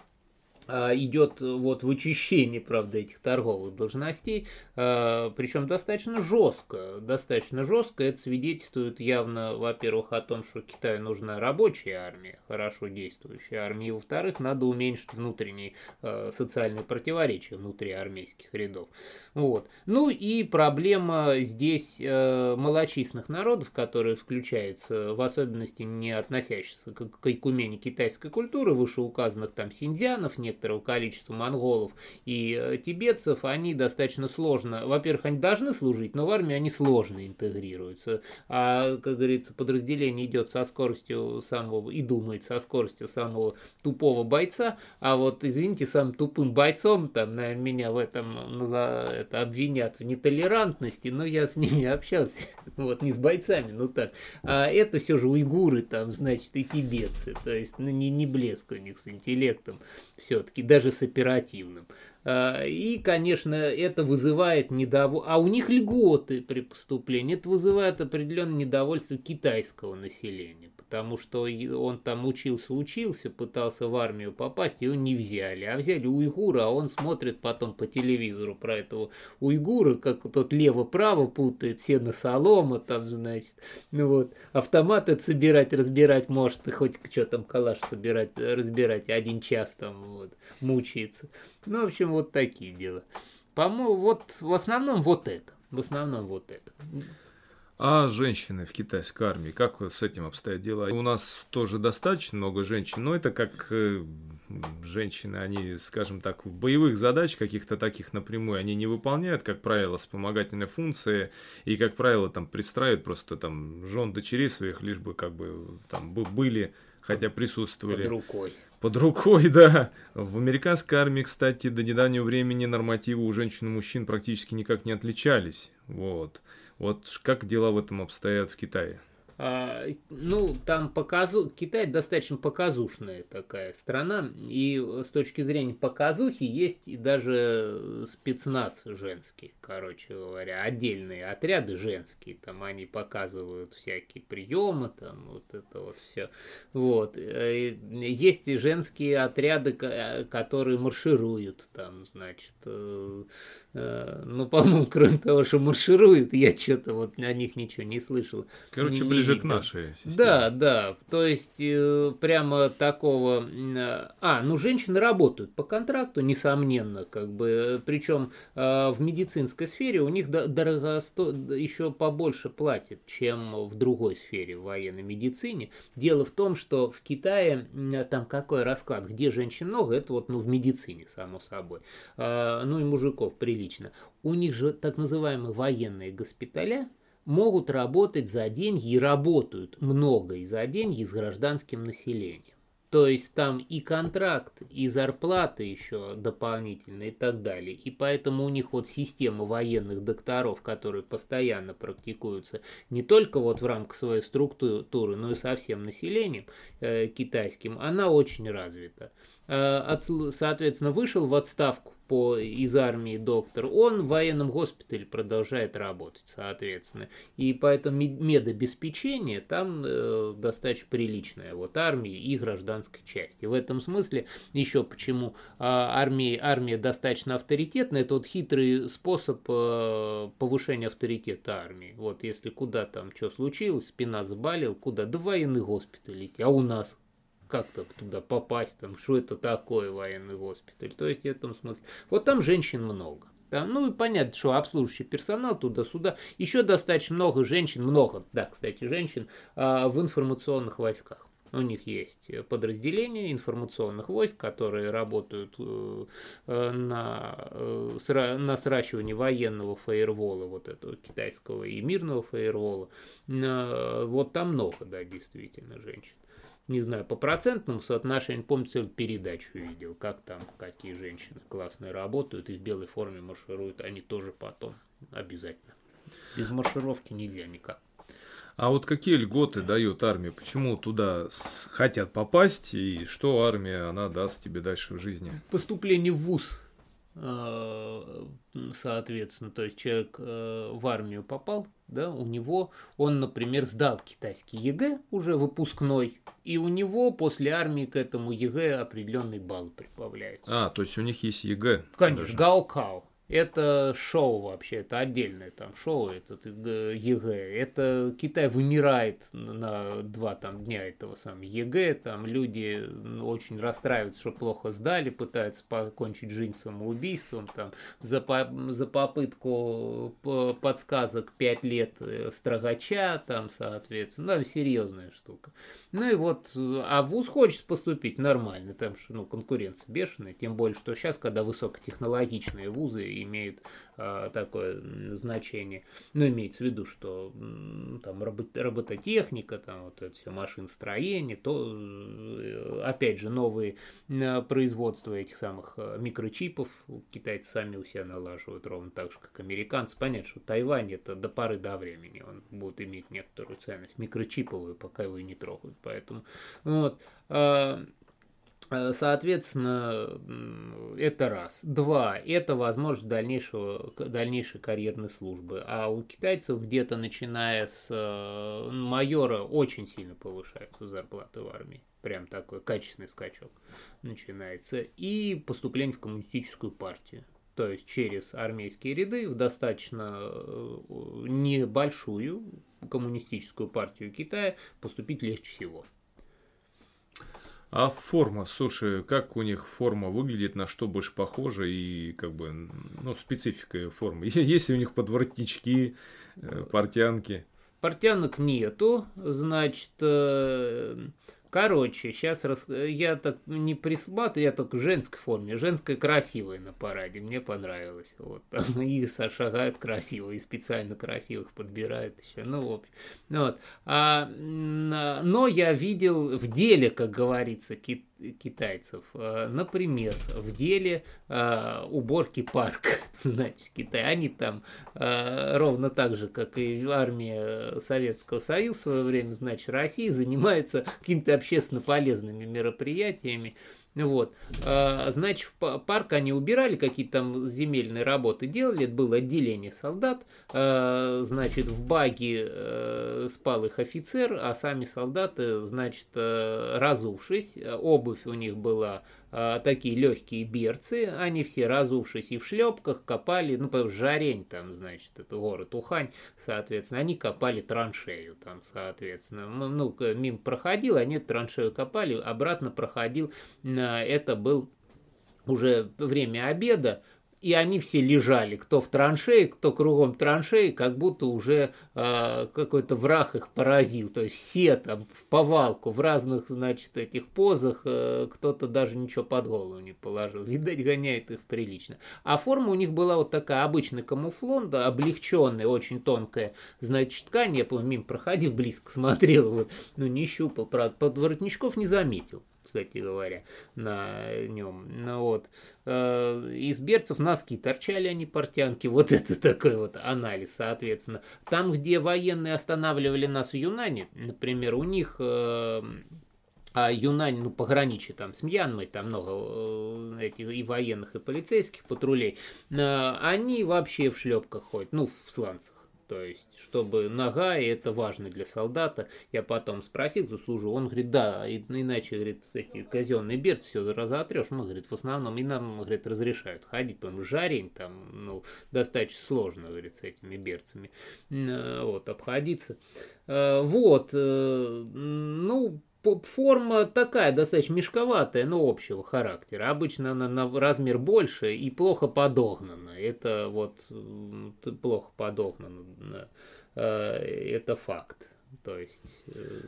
идет вот вычищение, правда, этих торговых должностей, а, причем достаточно жестко, достаточно жестко. Это свидетельствует явно, во-первых, о том, что Китаю нужна рабочая армия, хорошо действующая армия, во-вторых, надо уменьшить внутренние а, социальные противоречия внутри армейских рядов. Вот. Ну и проблема здесь малочисленных народов, которые включаются, в особенности не относящихся к, к икумене китайской культуры, вышеуказанных там синдианов, не некоторого количества монголов и э, тибетцев, они достаточно сложно, во-первых, они должны служить, но в армии они сложно интегрируются. А, как говорится, подразделение идет со скоростью самого, и думает со скоростью самого тупого бойца, а вот, извините, самым тупым бойцом, там, наверное, меня в этом за это обвинят в нетолерантности, но я с ними общался, [LAUGHS] вот, не с бойцами, ну так. А это все же уйгуры, там, значит, и тибетцы, то есть, ну, не, не блеск у них с интеллектом все-таки, даже с оперативным. А, и, конечно, это вызывает недовольство. А у них льготы при поступлении. Это вызывает определенное недовольство китайского населения. Потому что он там учился, учился, пытался в армию попасть, его не взяли. А взяли уйгура, а он смотрит потом по телевизору про этого уйгура, как тот лево-право путает, все на солома, там, значит, ну вот, автоматы собирать, разбирать может, и хоть что там калаш собирать, разбирать один час там, вот, мучается. Ну, в общем, вот такие дела. По-моему, вот в основном вот это. В основном вот это. А женщины в китайской армии, как с этим обстоят дела? У нас тоже достаточно много женщин, но это как э, женщины, они, скажем так, боевых задач каких-то таких напрямую, они не выполняют, как правило, вспомогательные функции, и, как правило, там пристраивают просто там жен дочерей своих, лишь бы как бы там были, хотя присутствовали. Под рукой. Под рукой, [LAUGHS] да. В американской армии, кстати, до недавнего времени нормативы у женщин и мужчин практически никак не отличались. Вот. Вот как дела в этом обстоят в Китае? А, ну, там показу... Китай достаточно показушная такая страна, и с точки зрения показухи есть и даже спецназ женский, короче говоря, отдельные отряды женские, там они показывают всякие приемы, там вот это вот все. Вот. Э, есть и женские отряды, которые маршируют, там, значит, э, э, ну, по-моему, кроме того, что маршируют, я что-то вот о них ничего не слышал. Короче, ближе к нашей системе. Да, да. То есть э, прямо такого... Э, а, ну женщины работают по контракту, несомненно, как бы. Причем э, в медицинской сфере у них дорогосто... еще побольше платят, чем в другой сфере, в военной медицине. Дело в том, что в Китае там какой расклад, где женщин много, это вот ну, в медицине, само собой. Ну и мужиков прилично. У них же так называемые военные госпиталя, могут работать за деньги и работают много и за деньги с гражданским населением. То есть там и контракт, и зарплата еще дополнительные и так далее. И поэтому у них вот система военных докторов, которые постоянно практикуются не только вот в рамках своей структуры, но и со всем населением э, китайским, она очень развита. Э, от, соответственно, вышел в отставку по, из армии доктор, он в военном госпитале продолжает работать, соответственно. И поэтому медобеспечение там э, достаточно приличное, вот армии и гражданской части. В этом смысле еще почему э, армия, армия достаточно авторитетна, это вот хитрый способ э, повышения авторитета армии. Вот если куда там что случилось, спина заболела, куда? Да военный госпиталь а у нас как-то туда попасть, там, что это такое военный госпиталь. То есть в этом смысле. Вот там женщин много. Там, ну и понятно, что обслуживающий персонал туда-сюда. Еще достаточно много женщин, много, да, кстати, женщин а, в информационных войсках. У них есть подразделения информационных войск, которые работают э, на, э, на сращивании военного фаервола, вот этого китайского и мирного фаервола. Вот там много, да, действительно, женщин не знаю, по процентному соотношению, помню, целую передачу видел, как там, какие женщины классные работают и в белой форме маршируют, они тоже потом обязательно. Без маршировки нельзя никак. А вот какие льготы дает армия? Почему туда хотят попасть и что армия она даст тебе дальше в жизни? Поступление в ВУЗ соответственно, то есть человек э, в армию попал, да, у него, он, например, сдал китайский ЕГЭ уже выпускной, и у него после армии к этому ЕГЭ определенный балл прибавляется. А, то есть у них есть ЕГЭ? Конечно, гао-као. Это шоу вообще, это отдельное там шоу, это ЕГЭ. Это Китай вымирает на два там дня этого самого ЕГЭ. Там люди очень расстраиваются, что плохо сдали, пытаются покончить жизнь самоубийством. Там, за, по, за попытку подсказок 5 лет э, строгача, там, соответственно. Ну, серьезная штука. Ну и вот, а в ВУЗ хочется поступить нормально, там что ну, конкуренция бешеная, тем более, что сейчас, когда высокотехнологичные вузы имеют а, такое значение, ну, имеется в виду, что там робототехника, там вот это все машиностроение, то, э, опять же, новые производства этих самых а, микрочипов китайцы сами у себя налаживают, ровно так же, как американцы. Понятно, что Тайвань это до поры до времени, он будет иметь некоторую ценность микрочиповую, пока его не трогают поэтому вот. А, а, соответственно, это раз. Два. Это возможность дальнейшего, дальнейшей карьерной службы. А у китайцев где-то начиная с э, майора очень сильно повышаются зарплаты в армии. Прям такой качественный скачок начинается. И поступление в коммунистическую партию. То есть через армейские ряды в достаточно э, небольшую коммунистическую партию Китая поступить легче всего. А форма, слушай, как у них форма выглядит, на что больше похожа и как бы, ну, специфика формы. [LAUGHS] Есть ли у них подворотнички, э, портянки? Портянок нету, значит, э, Короче, сейчас рас... я так не присматриваю, я только в женской форме. Женская красивая на параде, мне понравилось. Вот. [LAUGHS] И шагают красиво, и специально красивых подбирают еще. Ну, в общем. Вот. А, но я видел в деле, как говорится, кит китайцев. А, например, в деле а, уборки парка, [LAUGHS] значит, Китай. Они там а, ровно так же, как и армия Советского Союза в свое время, значит, России занимается какими-то общественно полезными мероприятиями. Вот. Значит, в парк они убирали, какие-то там земельные работы делали, это было отделение солдат. Значит, в баге э, спал их офицер, а сами солдаты, значит, э, разувшись, обувь у них была а, такие легкие берцы, они все разувшись и в шлепках копали, ну, что Жарень там, значит, это город Ухань, соответственно, они копали траншею там, соответственно. Ну, мимо проходил, они траншею копали, обратно проходил, это был уже время обеда, и они все лежали, кто в траншее, кто кругом траншеи, как будто уже э, какой-то враг их поразил. То есть все там в повалку, в разных, значит, этих позах, э, кто-то даже ничего под голову не положил. Видать, гоняет их прилично. А форма у них была вот такая обычный камуфлон, да, облегченная, очень тонкая, значит, ткань. Я, помню, мимо проходил, близко смотрел, вот, ну, не щупал, правда, под не заметил кстати говоря, на нем. Ну, вот. Э, из берцев носки торчали они портянки. Вот это такой вот анализ, соответственно. Там, где военные останавливали нас в Юнане, например, у них э, а Юнань, ну, пограничье там с Мьянмой, там много э, этих и военных, и полицейских патрулей, они вообще в шлепках ходят, ну, в сланцах. То есть, чтобы нога, и это важно для солдата. Я потом спросил, кто служу, он говорит, да, иначе, говорит, эти казенные берцы все разотрешь. Мы, говорит, в основном и нам, говорит, разрешают ходить, потому жарень там, ну, достаточно сложно, говорит, с этими берцами, вот, обходиться. Э, вот, э, ну, форма такая, достаточно мешковатая, но общего характера. Обычно она на размер больше и плохо подогнана. Это вот плохо подогнано. Э, это факт. То есть... Э,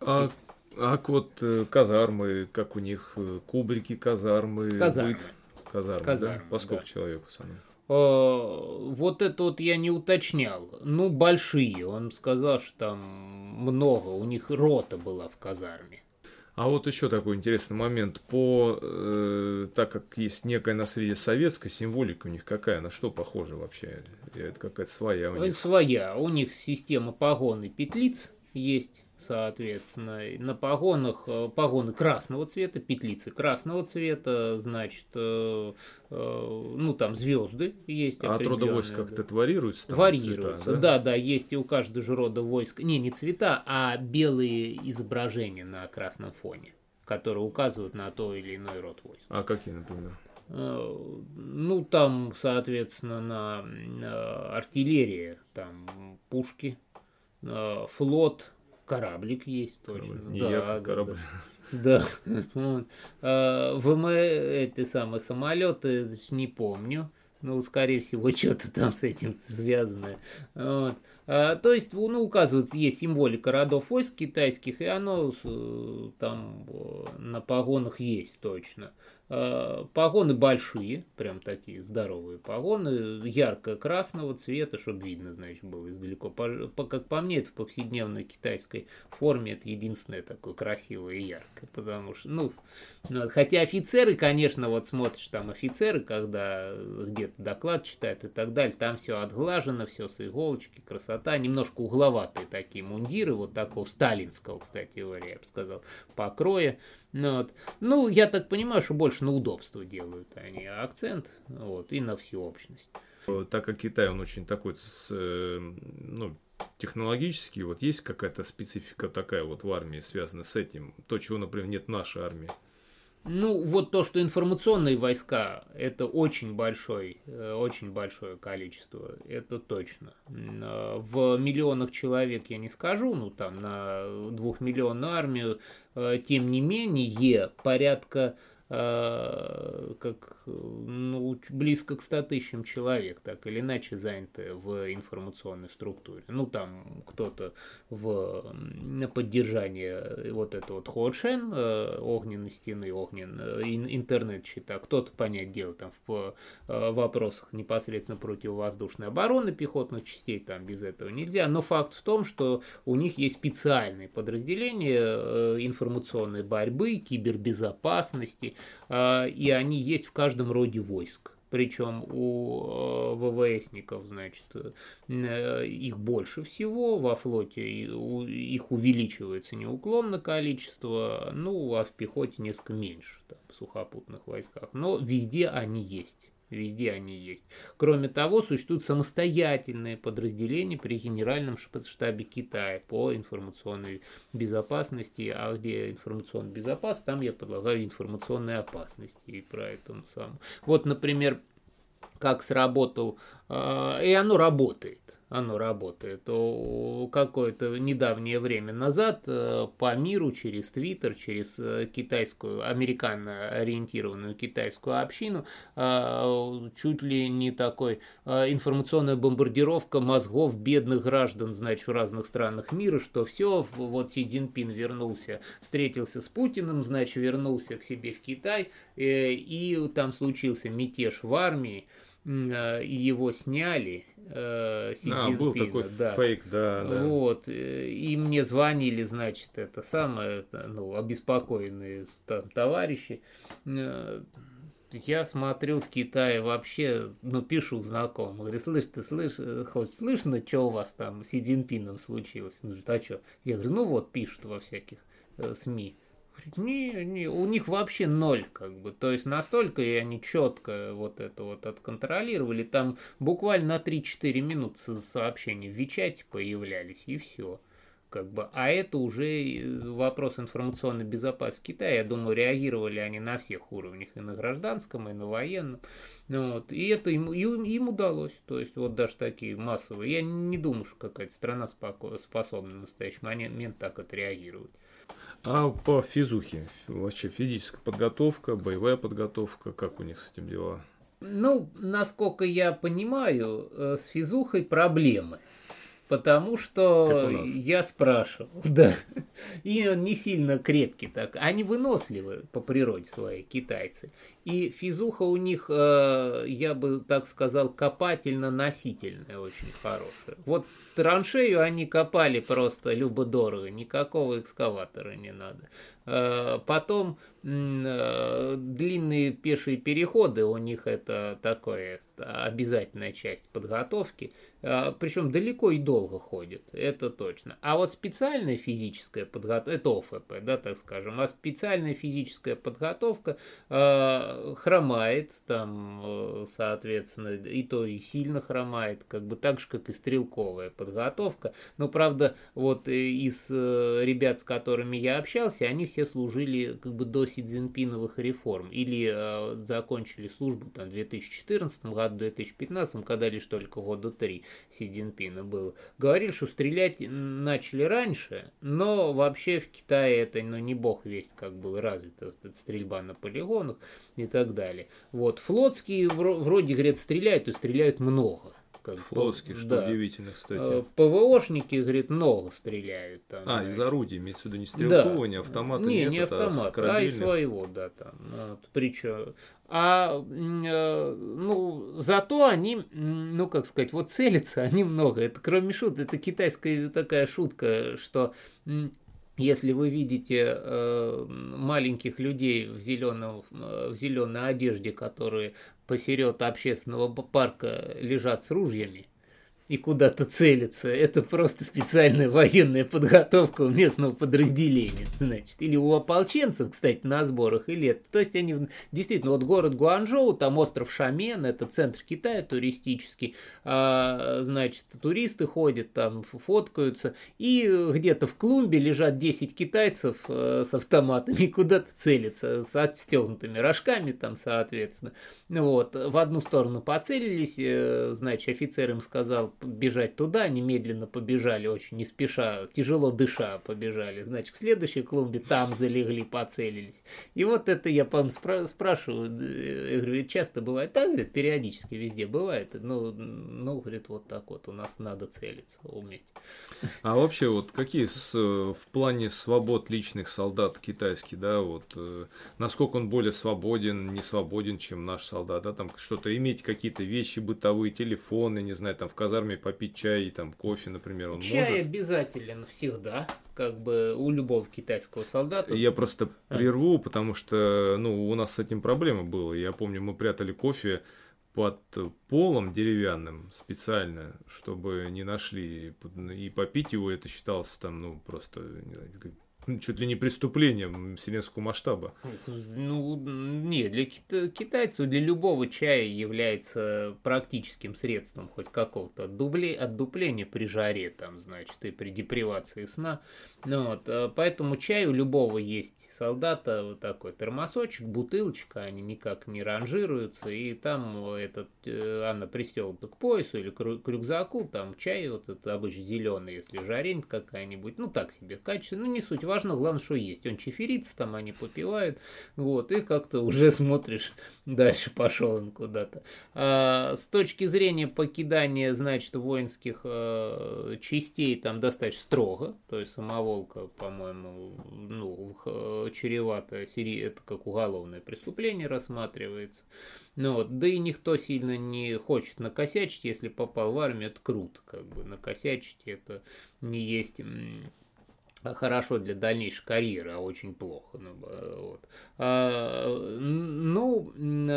а, а вот э, казармы, как у них кубрики казармы, казармы. быт казармы, казармы да? По сколько да. человек основном? Вот это вот я не уточнял. Ну, большие. Он сказал, что там много. У них рота была в казарме. А вот еще такой интересный момент. По, э, так как есть некая наследие советская, символика у них какая? На что похожа вообще? Это какая-то своя у них? Своя. У них система погон и петлиц есть соответственно. На погонах э, погоны красного цвета, петлицы красного цвета, значит, э, э, ну там звезды есть. А от рода войск как-то это варьируется? Там, варьируется, цвета, да? да, да, есть и у каждого же рода войск, не, не цвета, а белые изображения на красном фоне, которые указывают на то или иной род войск. А какие, например? Ну, там, соответственно, на, на артиллерия, там пушки, флот, Кораблик есть точно. Да, да, корабль. Да. Вот. А, ВМ, эти самые самолеты, не помню. Ну, скорее всего, [LAUGHS] что-то там с этим связано. Вот. А, то есть, ну, указывается, есть символика родов войск китайских, и оно э, там э, на погонах есть точно. Э, погоны большие, прям такие здоровые погоны, ярко-красного цвета, чтобы видно, значит, было издалеко. По, как по мне, это в повседневной китайской форме это единственное такое красивое и яркое, потому что, ну, ну, хотя офицеры, конечно, вот смотришь там офицеры, когда где-то доклад читают и так далее, там все отглажено, все с иголочки, красота, немножко угловатые такие мундиры, вот такого сталинского, кстати говоря, я бы сказал, покроя, ну, вот. ну, я так понимаю, что больше на удобство делают они акцент, вот, и на всеобщность. Так как Китай, он очень такой, э, ну, технологический, вот есть какая-то специфика такая вот в армии, связанная с этим, то, чего, например, нет в нашей армии? Ну, вот то, что информационные войска, это очень большой, э, очень большое количество, это точно. Э, в миллионах человек я не скажу, ну, там, на двухмиллионную армию, э, тем не менее, порядка как ну, близко к 100 тысячам человек, так или иначе заняты в информационной структуре. Ну, там кто-то в, на поддержание вот этого вот Ходшен, э, огненной стены, огнен, э, интернет-счета, кто-то, понять дело, там в вопросах непосредственно противовоздушной обороны пехотных частей, там без этого нельзя, но факт в том, что у них есть специальные подразделения информационной борьбы, кибербезопасности, и они есть в каждом роде войск. Причем у э, ВВСников, значит, э, их больше всего, во флоте их увеличивается неуклонно количество, ну, а в пехоте несколько меньше, там, в сухопутных войсках. Но везде они есть. Везде они есть. Кроме того, существуют самостоятельные подразделения при Генеральном штабе Китая по информационной безопасности. А где информационная безопасность, там я предлагаю информационной опасности. И про это сам. Вот, например, как сработал, и оно работает оно работает. Какое-то недавнее время назад э, по миру через Твиттер, через э, китайскую, американо-ориентированную китайскую общину, э, чуть ли не такой информационная бомбардировка мозгов бедных граждан, значит, в разных странах мира, что все, вот Си Цзиньпин вернулся, встретился с Путиным, значит, вернулся к себе в Китай, и там случился мятеж в армии, его сняли, э, Си а, был такой да. фейк, да, да. Вот, э, и мне звонили, значит, это самое, это, ну, обеспокоенные там, товарищи. Э, я смотрю в Китае вообще, ну, пишу знакомым, говорю, слышь, ты слышь, э, хоть слышно, что у вас там с Си Цзиньпином случилось? Он говорит, а что? Я говорю, ну вот, пишут во всяких э, СМИ. Не, не, у них вообще ноль, как бы. То есть настолько и они четко вот это вот отконтролировали. Там буквально на 3-4 минуты сообщения в Вичате появлялись, и все. Как бы. А это уже э, вопрос информационной безопасности Китая. Я думаю, реагировали они на всех уровнях, и на гражданском, и на военном. Ну вот. И это им, им, им удалось. То есть вот даже такие массовые. Я не думаю, что какая-то страна способна в настоящий момент так отреагировать. А по физухе, вообще физическая подготовка, боевая подготовка, как у них с этим дела? Ну, насколько я понимаю, э, с физухой проблемы. Потому что я спрашивал, [LAUGHS] да. И он не сильно крепкий так. Они выносливы по природе своей, китайцы. И физуха у них, э, я бы так сказал, копательно-носительная очень хорошая. Вот траншею они копали просто любо-дорого, никакого экскаватора не надо. Э, потом э, длинные пешие переходы, у них это такое обязательная часть подготовки, э, причем далеко и долго ходят, это точно. А вот специальная физическая подготовка, это ОФП, да, так скажем, а специальная физическая подготовка хромает, там, соответственно, и то и сильно хромает, как бы так же, как и стрелковая подготовка. Но, правда, вот из ребят, с которыми я общался, они все служили как бы до Си Цзиньпиновых реформ или э, закончили службу там, в 2014 году, 2015, когда лишь только года три Си Цзиньпина было. Говорили, что стрелять начали раньше, но вообще в Китае это ну, не бог весть, как было развито, вот эта стрельба на полигонах и так далее. Вот, флотские вроде, говорят, стреляют, и стреляют много. Как Флотский, что да. удивительно, кстати. Э, ПВОшники, говорит, много стреляют. Там, а, из орудий, имеется в виду не стрелкового, да. не автомата, не, нет, не автомат, а, а из своего, да, там. Вот, причем а э, ну, зато они, ну, как сказать, вот целятся они много. Это кроме шут, это китайская такая шутка, что если вы видите э, маленьких людей в, зеленом, э, в зеленой одежде, которые посеред общественного парка лежат с ружьями, и куда-то целится, это просто специальная военная подготовка у местного подразделения, значит, или у ополченцев, кстати, на сборах, или это. То есть они действительно, вот город Гуанчжоу, там остров Шамен, это центр Китая туристический, а, значит, туристы ходят там, фоткаются, и где-то в клумбе лежат 10 китайцев э, с автоматами, [LAUGHS] куда-то целятся, с отстегнутыми рожками там, соответственно. Вот, в одну сторону поцелились, э, значит, офицер им сказал бежать туда, они медленно побежали, очень не спеша, тяжело дыша побежали. Значит, к следующей клумбе там залегли, поцелились. И вот это я, по спра- спрашиваю, э, я говорю, часто бывает? Да, говорит, периодически везде бывает. Ну, ну, говорит, вот так вот, у нас надо целиться, уметь. А вообще, вот какие с, в плане свобод личных солдат китайский, да, вот, э, насколько он более свободен, не свободен, чем наш солдат, да, там что-то иметь какие-то вещи бытовые, телефоны, не знаю, там в казарме попить чай, там кофе, например, он Чай может? обязателен всегда, как бы у любого китайского солдата. Я просто прерву, потому что, ну, у нас с этим проблема была. Я помню, мы прятали кофе под полом деревянным специально, чтобы не нашли. И попить его это считалось там, ну, просто не знаю, чуть ли не преступлением вселенского масштаба. Ну, не, для кита- китайцев, для любого чая является практическим средством хоть какого-то отдубле- отдупления при жаре, там, значит, и при депривации сна. Ну, вот, э, поэтому чай у любого есть солдата, вот такой термосочек, бутылочка, они никак не ранжируются, и там этот, э, она пристегнута к поясу или к рю- к рюкзаку, там чай вот это обычно зеленый, если жарень какая-нибудь, ну, так себе, качество, ну, не суть важно, главное, что есть. Он чеферится, там они попивают, вот, и как-то уже [LAUGHS] смотришь, дальше пошел он куда-то. А, с точки зрения покидания, значит, воинских э, частей там достаточно строго, то есть самоволка, по-моему, ну, чревато, это как уголовное преступление рассматривается. Ну вот, да и никто сильно не хочет накосячить, если попал в армию, это круто, как бы, накосячить это не есть хорошо для дальнейшей карьеры, а очень плохо. Ну, вот. А, ну,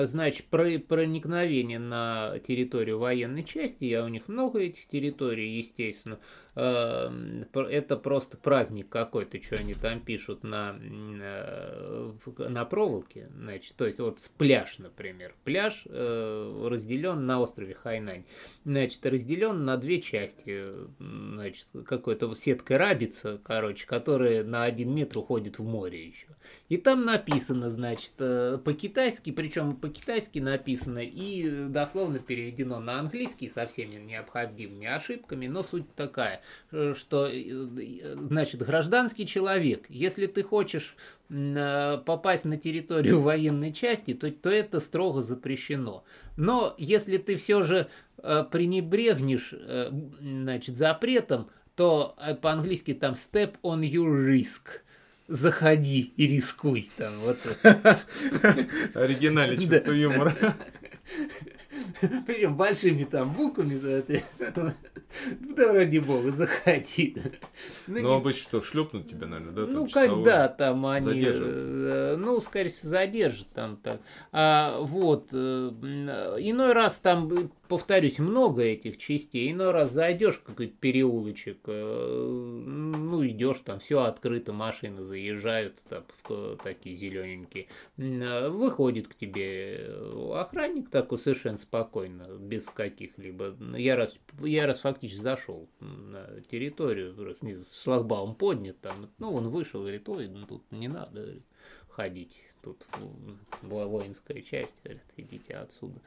значит, про- проникновение на территорию военной части, я у них много этих территорий, естественно, А, это просто праздник какой-то, что они там пишут на, э, на проволоке, значит, то есть вот пляж, например, пляж э, разделен на острове Хайнань, значит, разделен на две части, значит, какой-то сеткой рабица, короче, которая на один метр уходит в море еще. И там написано, значит, э, по-китайски, причем по-китайски написано и дословно переведено на английский со всеми необходимыми ошибками, но суть такая, э, что, э, значит, гражданский человек, если ты хочешь попасть на территорию военной части, то, то это строго запрещено. Но если ты все же пренебрегнешь значит, запретом, то э, по-английски там step on your risk. Заходи и рискуй там вот. [LAUGHS] Оригинальное чувство юмора. [LAUGHS] Причем большими там буквами. Да ради бога, заходи. Ну, Ну, не- обычно что, шлепнут тебя, наверное, да? там, ну, когда там они, задерживают. э, ну, скорее всего, задержат там так. А, вот, э, иной раз там, повторюсь, много этих частей, иной раз зайдешь в какой-то переулочек, э, ну, идешь, там все открыто, машины заезжают, там, такие зелененькие, э, выходит к тебе э, охранник такой совершенно спокойно, без каких-либо, я раз, я раз фактически зашел на территорию, просто не- шлагбаум поднят там, ну, он вышел, говорит, ой, ну, тут не надо, ходить, тут во- воинская часть, говорит, идите отсюда.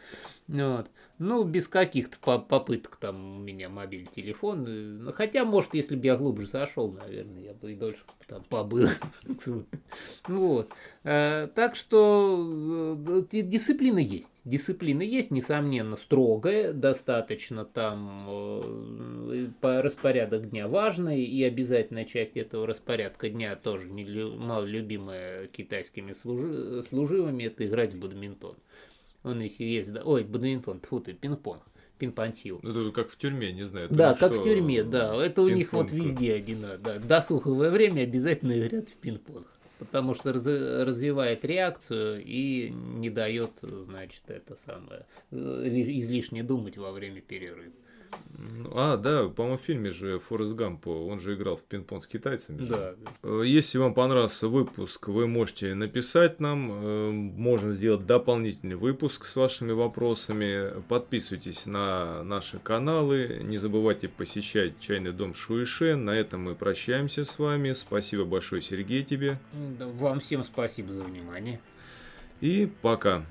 Вот. Ну, без каких-то по- попыток там у меня мобильный телефон, э, ну, хотя, может, если бы я глубже зашел, наверное, я бы и дольше там побыл. [LAUGHS] Вот. Э, Так что э, ди- дисциплина есть. Дисциплина есть, несомненно, строгая, достаточно там по распорядок дня важный, и обязательная часть этого распорядка дня тоже не лю- мало любимая китайскими служи- служивыми, это играть в бадминтон. Он если есть, да, ой, бадминтон, тьфу ты, пинг-понг, пинг-понтил. Это как в тюрьме, не знаю. Да, как что, в тюрьме, да. Это у них вот везде один, да. Досуговое время обязательно играют в пинг-понг. Потому что раз- развивает реакцию и не дает, значит, это самое, э, ли- излишне думать во время перерыва. А, да, по-моему, в фильме же Форест Гамп, он же играл в пинг-понг с китайцами. Да. Э, если вам понравился выпуск, вы можете написать нам, э, можем сделать дополнительный выпуск с вашими вопросами. Подписывайтесь на наши каналы, не забывайте посещать чайный дом Шуишен. На этом мы прощаемся с вами. Спасибо большое, Сергей, тебе. Вам всем спасибо за внимание. И пока.